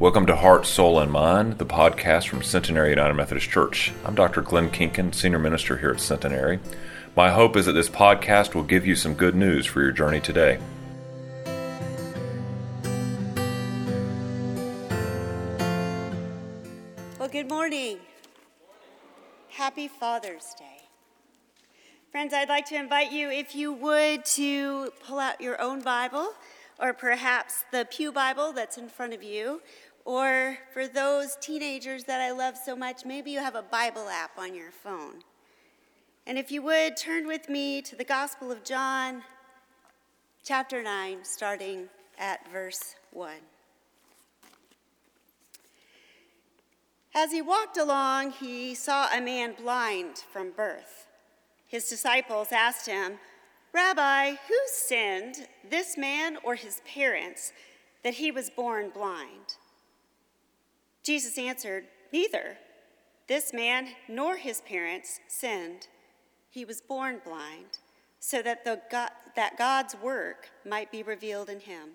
Welcome to Heart, Soul, and Mind, the podcast from Centenary United Methodist Church. I'm Dr. Glenn Kinkin, Senior Minister here at Centenary. My hope is that this podcast will give you some good news for your journey today. Well, good morning. Happy Father's Day. Friends, I'd like to invite you, if you would, to pull out your own Bible or perhaps the Pew Bible that's in front of you. Or for those teenagers that I love so much, maybe you have a Bible app on your phone. And if you would, turn with me to the Gospel of John, chapter 9, starting at verse 1. As he walked along, he saw a man blind from birth. His disciples asked him, Rabbi, who sinned, this man or his parents, that he was born blind? Jesus answered, Neither. This man nor his parents sinned. He was born blind, so that, the God, that God's work might be revealed in him.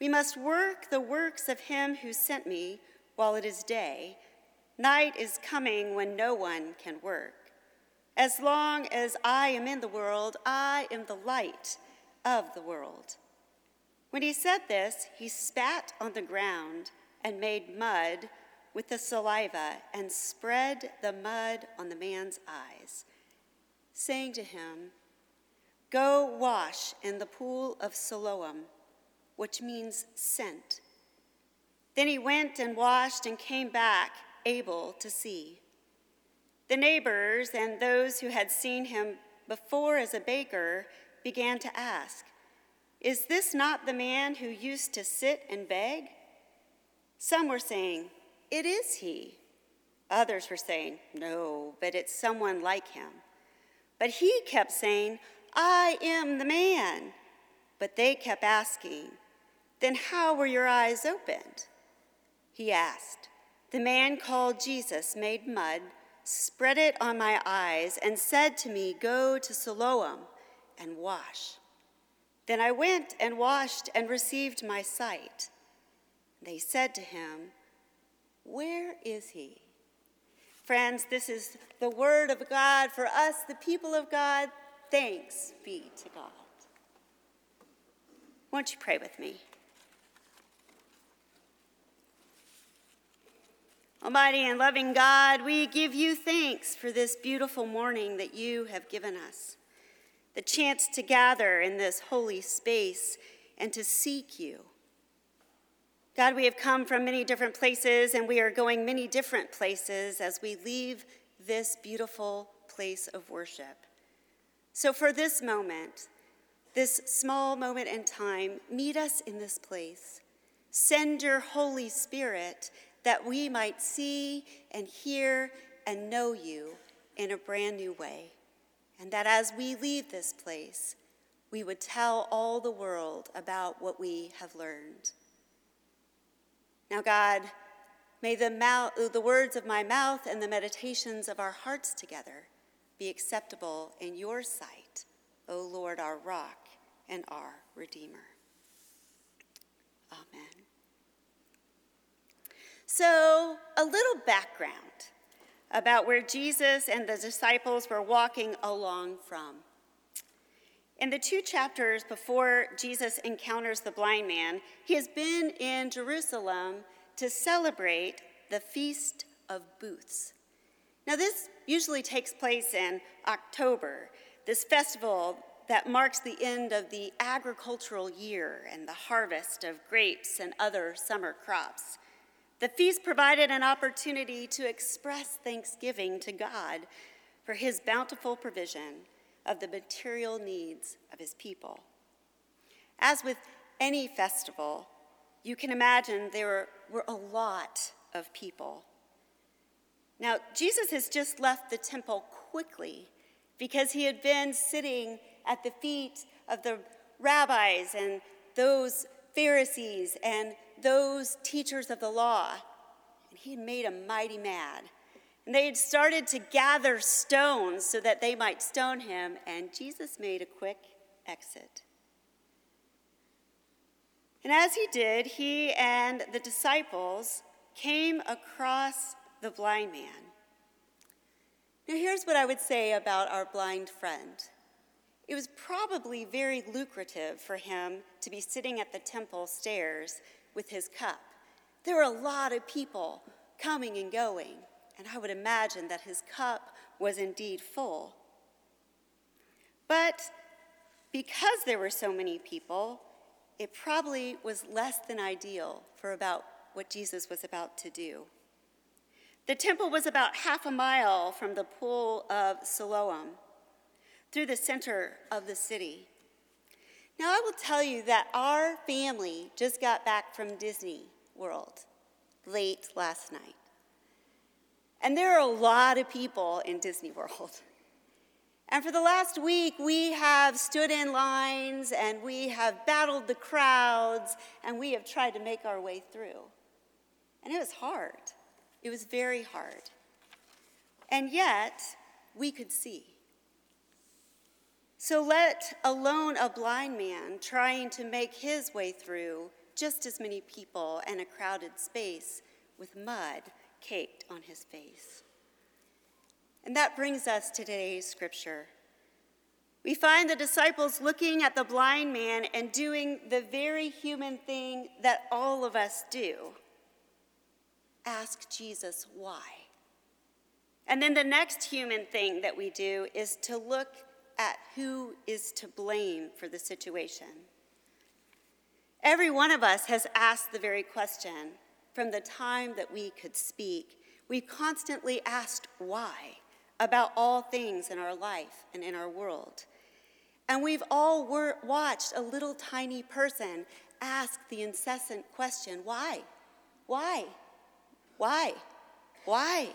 We must work the works of him who sent me while it is day. Night is coming when no one can work. As long as I am in the world, I am the light of the world. When he said this, he spat on the ground and made mud with the saliva and spread the mud on the man's eyes, saying to him, Go wash in the pool of Siloam, which means sent. Then he went and washed and came back able to see. The neighbors and those who had seen him before as a baker began to ask, Is this not the man who used to sit and beg? Some were saying, It is he. Others were saying, No, but it's someone like him. But he kept saying, I am the man. But they kept asking, Then how were your eyes opened? He asked. The man called Jesus made mud spread it on my eyes, and said to me, Go to Siloam and wash. Then I went and washed and received my sight. They said to him, Where is he? Friends, this is the word of God for us, the people of God. Thanks be to God. Won't you pray with me? Almighty and loving God, we give you thanks for this beautiful morning that you have given us, the chance to gather in this holy space and to seek you. God, we have come from many different places and we are going many different places as we leave this beautiful place of worship. So, for this moment, this small moment in time, meet us in this place. Send your Holy Spirit that we might see and hear and know you in a brand new way. And that as we leave this place, we would tell all the world about what we have learned. Now, God, may the, mouth, the words of my mouth and the meditations of our hearts together be acceptable in your sight, O Lord, our rock and our Redeemer. Amen. So, a little background about where Jesus and the disciples were walking along from. In the two chapters before Jesus encounters the blind man, he has been in Jerusalem to celebrate the Feast of Booths. Now, this usually takes place in October, this festival that marks the end of the agricultural year and the harvest of grapes and other summer crops. The feast provided an opportunity to express thanksgiving to God for his bountiful provision of the material needs of his people. As with any festival, you can imagine there were, a lot of people. Now, Jesus has just left the temple quickly because he had been sitting at the feet of the rabbis and those Pharisees and those teachers of the law, and he had made them mighty mad. And they had started to gather stones so that they might stone him, and Jesus made a quick exit. And as he did, he and the disciples came across the blind man. Now, here's what I would say about our blind friend it was probably very lucrative for him to be sitting at the temple stairs with his cup. There were a lot of people coming and going, and I would imagine that his cup was indeed full. But because there were so many people, it probably was less than ideal for about what Jesus was about to do. The temple was about half a mile from the pool of Siloam through the center of the city. Now, I will tell you that our family just got back from Disney World late last night. And there are a lot of people in Disney World. And for the last week, we have stood in lines and we have battled the crowds and we have tried to make our way through. And it was hard. It was very hard. And yet, we could see. So let alone a blind man trying to make his way through just as many people and a crowded space with mud caked on his face. And that brings us to today's scripture. We find the disciples looking at the blind man and doing the very human thing that all of us do ask Jesus why. And then the next human thing that we do is to look at who is to blame for the situation. Every one of us has asked the very question from the time that we could speak. We've constantly asked why about all things in our life and in our world. And we've all wor- watched a little tiny person ask the incessant question why? Why? Why? Why?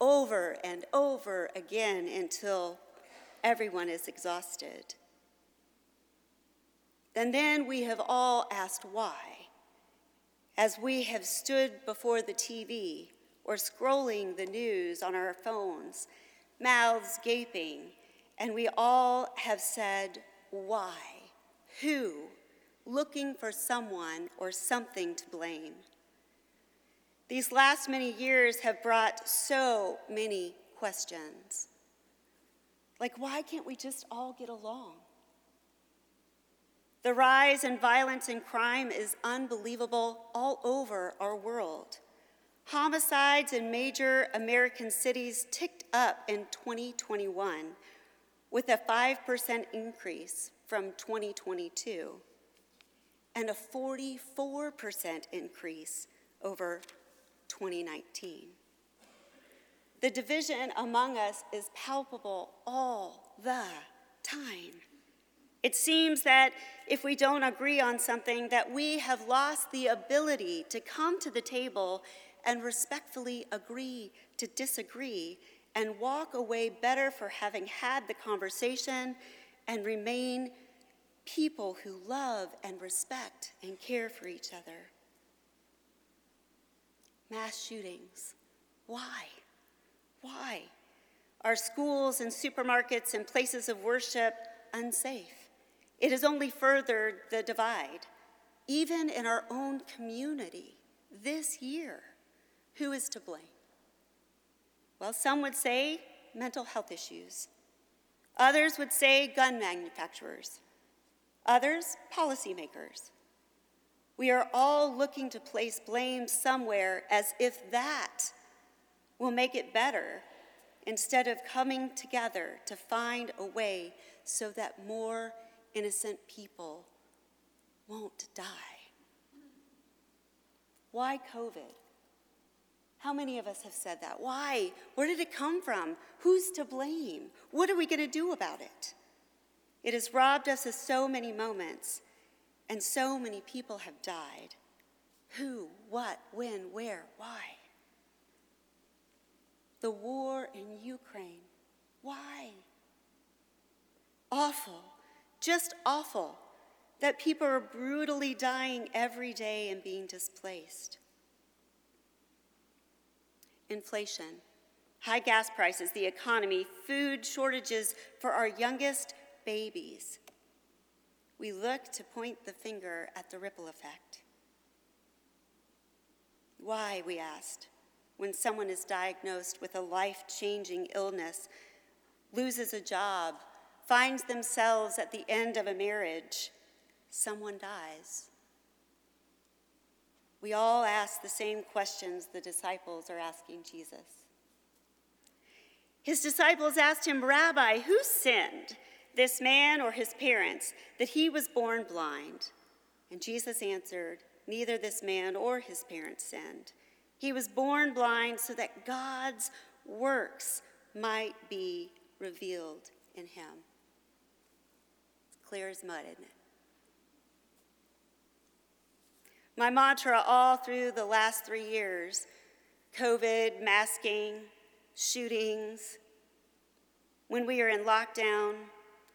Over and over again until everyone is exhausted. And then we have all asked why, as we have stood before the TV or scrolling the news on our phones, mouths gaping, and we all have said, Why? Who? Looking for someone or something to blame. These last many years have brought so many questions. Like, why can't we just all get along? The rise in violence and crime is unbelievable all over our world. Homicides in major American cities ticked up in 2021 with a 5% increase from 2022 and a 44% increase over 2019. The division among us is palpable all the time. It seems that if we don't agree on something that we have lost the ability to come to the table and respectfully agree to disagree and walk away better for having had the conversation and remain people who love and respect and care for each other. Mass shootings. Why? Why? Are schools and supermarkets and places of worship unsafe? It has only furthered the divide. Even in our own community this year, who is to blame? Well, some would say mental health issues. Others would say gun manufacturers. Others, policymakers. We are all looking to place blame somewhere as if that will make it better instead of coming together to find a way so that more innocent people won't die. Why COVID? How many of us have said that? Why? Where did it come from? Who's to blame? What are we going to do about it? It has robbed us of so many moments, and so many people have died. Who, what, when, where, why? the war in Ukraine. Why? Awful, just awful that people are brutally dying every day and being displaced inflation, high gas prices, the economy, food shortages for our youngest babies. We look to point the finger at the ripple effect. Why, we asked, when someone is diagnosed with a life changing illness, loses a job, finds themselves at the end of a marriage, someone dies. We all ask the same questions the disciples are asking Jesus. His disciples asked him, Rabbi, who sinned, this man or his parents, that he was born blind? And Jesus answered, Neither this man or his parents sinned. He was born blind so that God's works might be revealed in him. It's clear as mud, isn't it? My mantra all through the last three years COVID, masking, shootings, when we were in lockdown,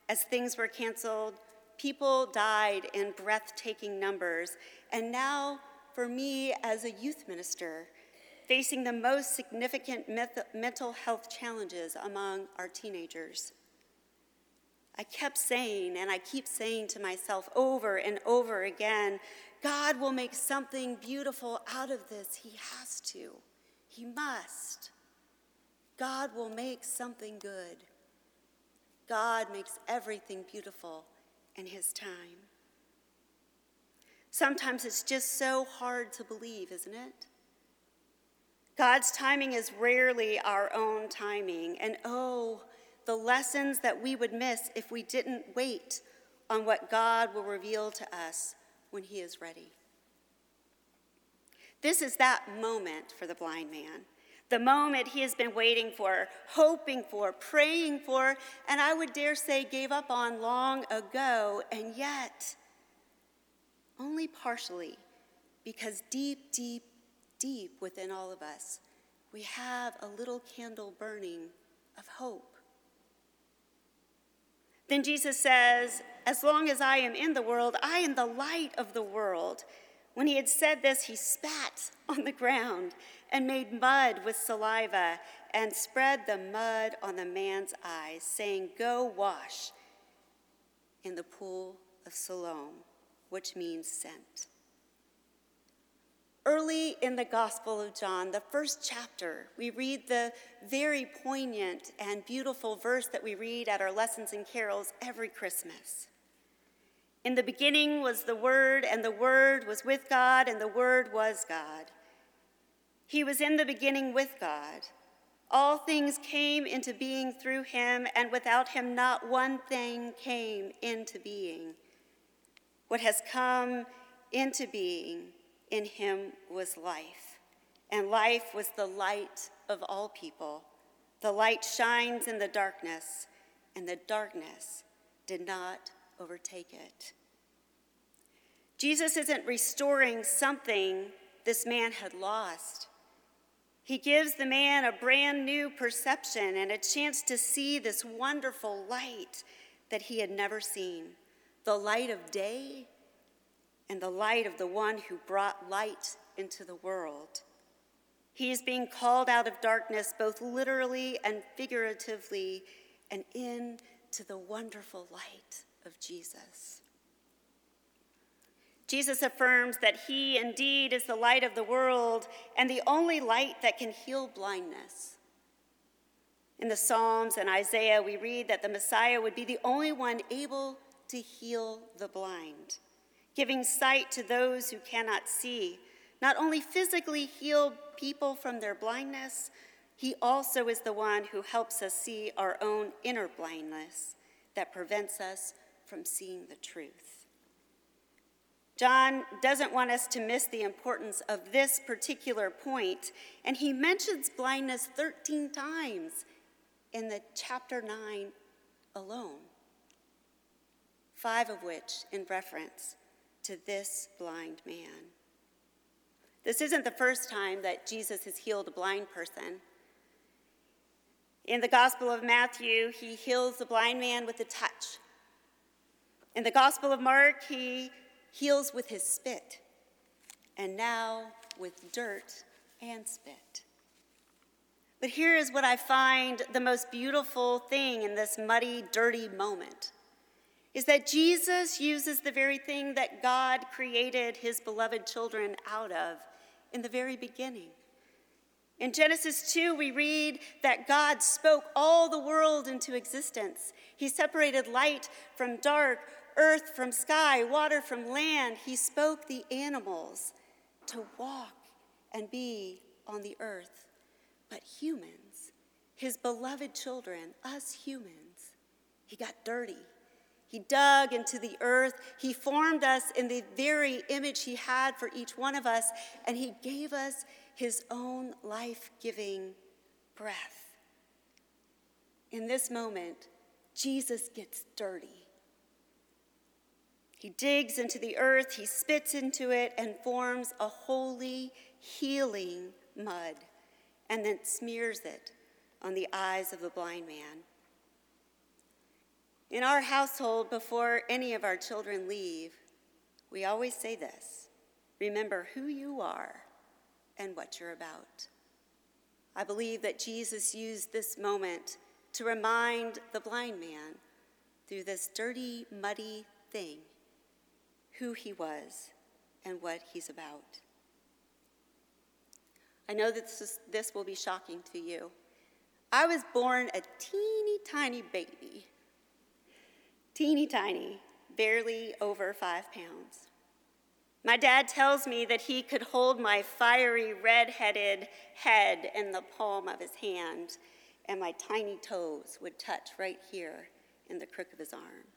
as things were canceled, people died in breathtaking numbers. And now, for me as a youth minister, facing the most significant mental health challenges among our teenagers. I kept saying, and I keep saying to myself over and over again God will make something beautiful out of this. He has to, He must. God will make something good. God makes everything beautiful in His time. Sometimes it's just so hard to believe, isn't it? God's timing is rarely our own timing, and oh, the lessons that we would miss if we didn't wait on what God will reveal to us when He is ready. This is that moment for the blind man, the moment he has been waiting for, hoping for, praying for, and I would dare say gave up on long ago, and yet only partially, because deep, deep, deep within all of us, we have a little candle burning of hope. Then Jesus says, As long as I am in the world, I am the light of the world. When he had said this, he spat on the ground and made mud with saliva and spread the mud on the man's eyes, saying, Go wash in the pool of Siloam, which means sent. Early in the Gospel of John, the first chapter, we read the very poignant and beautiful verse that we read at our lessons and carols every Christmas. In the beginning was the Word, and the Word was with God, and the Word was God. He was in the beginning with God. All things came into being through him, and without him, not one thing came into being. What has come into being in him was life, and life was the light of all people. The light shines in the darkness, and the darkness did not overtake it. Jesus isn't restoring something this man had lost. He gives the man a brand new perception and a chance to see this wonderful light that he had never seen the light of day and the light of the one who brought light into the world. He is being called out of darkness, both literally and figuratively, and into the wonderful light of Jesus. Jesus affirms that he indeed is the light of the world and the only light that can heal blindness. In the Psalms and Isaiah, we read that the Messiah would be the only one able to heal the blind giving sight to those who cannot see, not only physically heal people from their blindness, he also is the one who helps us see our own inner blindness that prevents us from seeing the truth. John doesn't want us to miss the importance of this particular point, and he mentions blindness 13 times in the chapter 9 alone, five of which in reference to this blind man. This isn't the first time that Jesus has healed a blind person. In the Gospel of Matthew, he heals the blind man with a touch. In the Gospel of Mark, he heals with his spit. And now with dirt and spit. But here is what I find the most beautiful thing in this muddy, dirty moment is that Jesus uses the very thing that God created his beloved children out of in the very beginning. In Genesis 2, we read that God spoke all the world into existence. He separated light from dark, earth from sky, water from land. He spoke the animals to walk and be on the earth. But humans, his beloved children, us humans, he got dirty. He dug into the earth. He formed us in the very image he had for each one of us, and he gave us his own life giving breath. In this moment, Jesus gets dirty. He digs into the earth, he spits into it, and forms a holy, healing mud, and then smears it on the eyes of the blind man. In our household, before any of our children leave, we always say this remember who you are and what you're about. I believe that Jesus used this moment to remind the blind man through this dirty, muddy thing who he was and what he's about. I know that this, is, this will be shocking to you. I was born a teeny tiny baby, teeny tiny, barely over five pounds. My dad tells me that he could hold my fiery red-headed head in the palm of his hand, and my tiny toes would touch right here in the crook of his arm.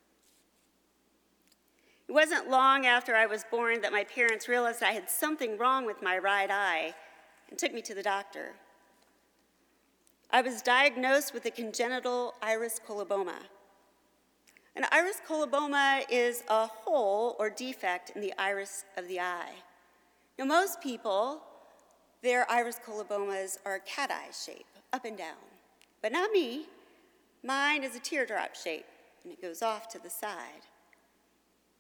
It wasn't long after I was born that my parents realized I had something wrong with my right eye and took me to the doctor. I was diagnosed with a congenital iris coloboma. An iris coloboma is a hole or defect in the iris of the eye. Now, most people, their iris colobomas are cat eye shape, up and down. But not me. Mine is a teardrop shape, and it goes off to the side.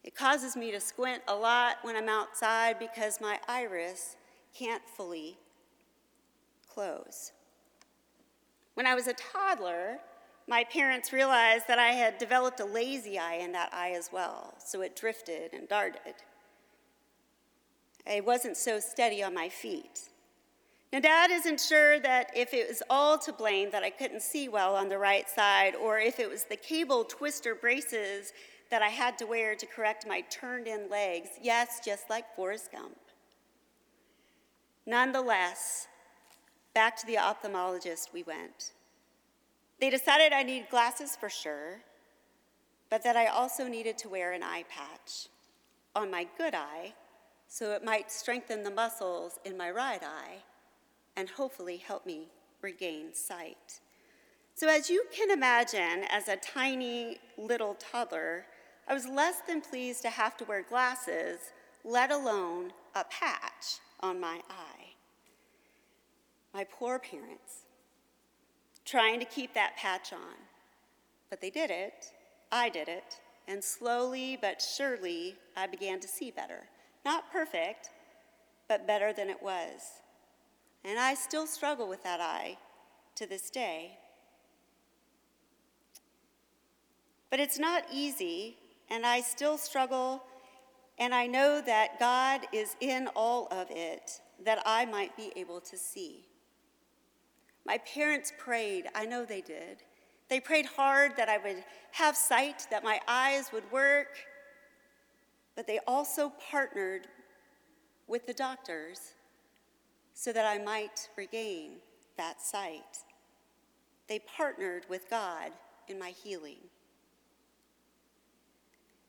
It causes me to squint a lot when I'm outside because my iris can't fully close. When I was a toddler, my parents realized that I had developed a lazy eye in that eye as well, so it drifted and darted. I wasn't so steady on my feet. Now, Dad isn't sure that if it was all to blame that I couldn't see well on the right side, or if it was the cable twister braces that I had to wear to correct my turned in legs. Yes, just like Forrest Gump. Nonetheless, back to the ophthalmologist we went. They decided I needed glasses for sure, but that I also needed to wear an eye patch on my good eye so it might strengthen the muscles in my right eye and hopefully help me regain sight. So, as you can imagine, as a tiny little toddler, I was less than pleased to have to wear glasses, let alone a patch on my eye. My poor parents, trying to keep that patch on. But they did it, I did it, and slowly but surely I began to see better. Not perfect, but better than it was. And I still struggle with that eye to this day. But it's not easy and I still struggle, and I know that God is in all of it that I might be able to see. My parents prayed, I know they did. They prayed hard that I would have sight, that my eyes would work, but they also partnered with the doctors so that I might regain that sight. They partnered with God in my healing.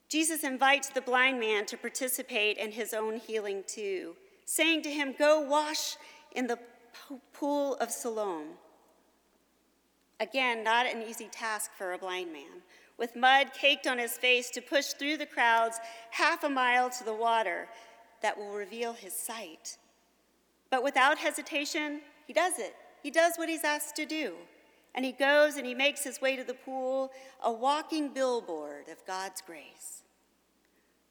Jesus invites the blind man to participate in his own healing too, saying to him, Go wash in the pool of Siloam. Again, not an easy task for a blind man, with mud caked on his face to push through the crowds half a mile to the water that will reveal his sight. But without hesitation, he does it. He does what he's asked to do. And he goes and he makes his way to the pool, a walking billboard of God's grace.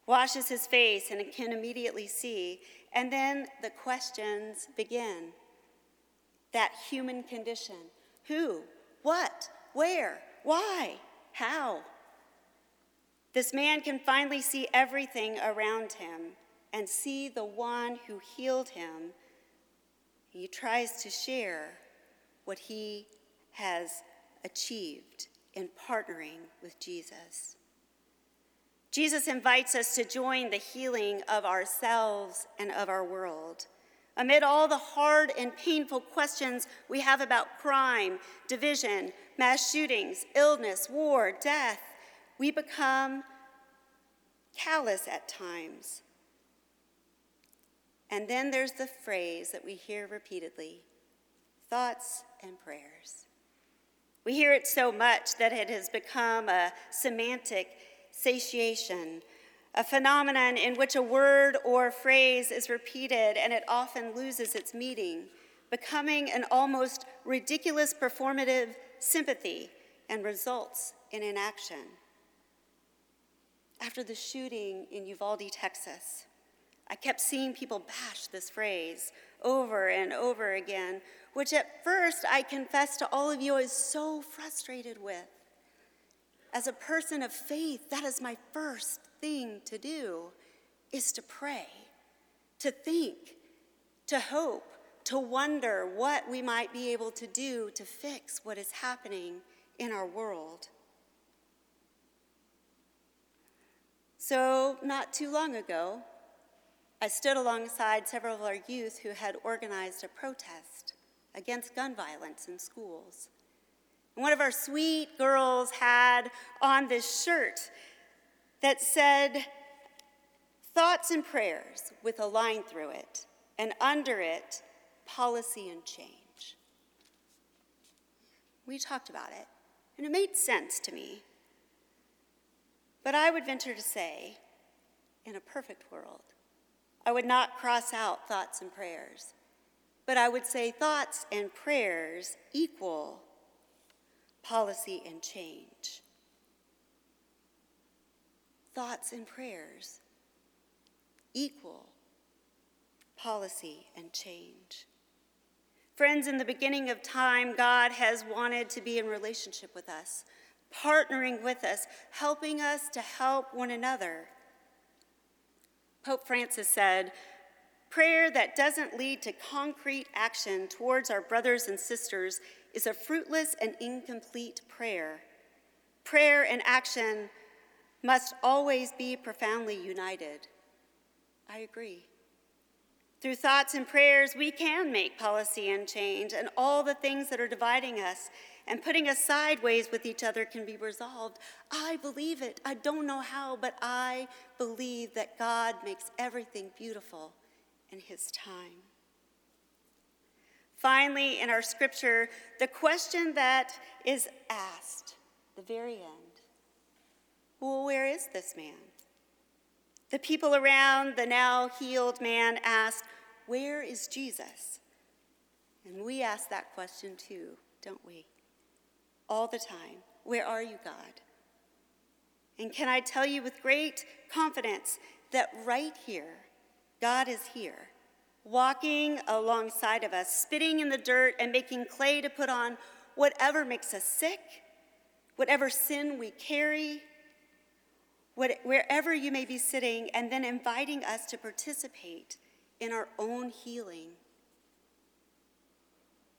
Washes his face and can immediately see. And then the questions begin. That human condition who, what, where, why, how? This man can finally see everything around him and see the one who healed him He tries to share what he has achieved in partnering with Jesus. Jesus invites us to join the healing of ourselves and of our world. Amid all the hard and painful questions we have about crime, division, mass shootings, illness, war, death, we become callous at times. And then there's the phrase that we hear repeatedly thoughts and prayers. We hear it so much that it has become a semantic satiation, a phenomenon in which a word or phrase is repeated and it often loses its meaning, becoming an almost ridiculous performative sympathy and results in inaction. After the shooting in Uvalde, Texas, I kept seeing people bash this phrase over and over again, which at first I confess to all of you I was so frustrated with. As a person of faith, that is my first thing to do is to pray, to think, to hope, to wonder what we might be able to do to fix what is happening in our world. So, not too long ago, I stood alongside several of our youth who had organized a protest against gun violence in schools. One of our sweet girls had on this shirt that said, Thoughts and prayers with a line through it, and under it, policy and change. We talked about it, and it made sense to me. But I would venture to say, in a perfect world, I would not cross out thoughts and prayers, but I would say thoughts and prayers equal policy and change. Thoughts and prayers equal policy and change. Friends, in the beginning of time, God has wanted to be in relationship with us, partnering with us, helping us to help one another. Pope Francis said, Prayer that doesn't lead to concrete action towards our brothers and sisters is a fruitless and incomplete prayer. Prayer and action must always be profoundly united. I agree. Through thoughts and prayers, we can make policy and change, and all the things that are dividing us and putting us sideways with each other can be resolved. I believe it. I don't know how, but I believe that God makes everything beautiful in His time. Finally, in our scripture, the question that is asked, the very end well, where is this man? The people around the now healed man asked, Where is Jesus? And we ask that question too, don't we? All the time. Where are you, God? And can I tell you with great confidence that right here, God is here, walking alongside of us, spitting in the dirt and making clay to put on whatever makes us sick, whatever sin we carry, what, wherever you may be sitting, and then inviting us to participate in our own healing.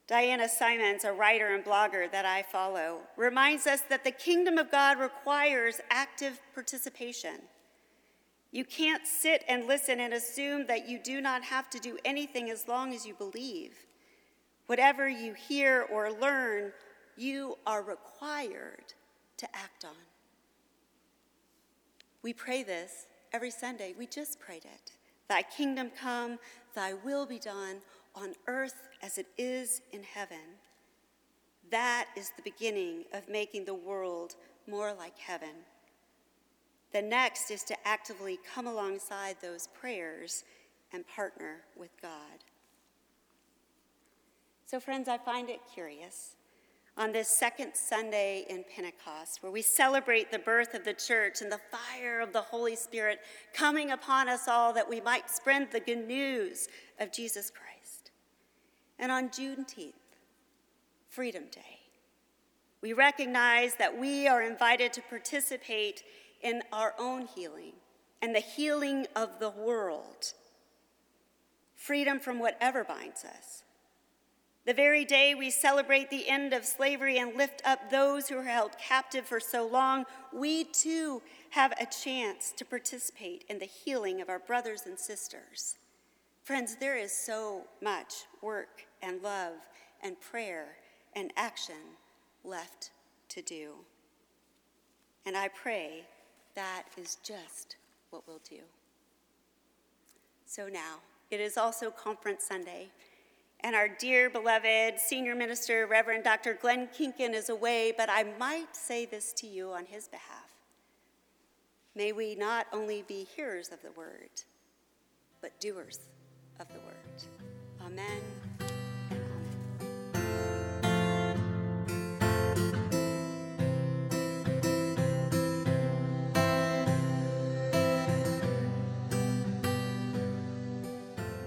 Diana Simons, a writer and blogger that I follow, reminds us that the kingdom of God requires active participation. You can't sit and listen and assume that you do not have to do anything as long as you believe. Whatever you hear or learn, you are required to act on. We pray this every Sunday. We just prayed it. Thy kingdom come, thy will be done on earth as it is in heaven. That is the beginning of making the world more like heaven. The next is to actively come alongside those prayers and partner with God. So, friends, I find it curious on this second Sunday in Pentecost, where we celebrate the birth of the church and the fire of the Holy Spirit coming upon us all that we might spread the good news of Jesus Christ. And on Juneteenth, Freedom Day, we recognize that we are invited to participate in our own healing and the healing of the world. Freedom from whatever binds us The very day we celebrate the end of slavery and lift up those who are held captive for so long, we too have a chance to participate in the healing of our brothers and sisters. Friends, there is so much work and love and prayer and action left to do. And I pray that is just what we'll do. So now, it is also Conference Sunday, and our dear beloved senior minister, Reverend Dr. Glenn Kinkin, is away, but I might say this to you on his behalf. May we not only be hearers of the word, but doers of the word. Amen.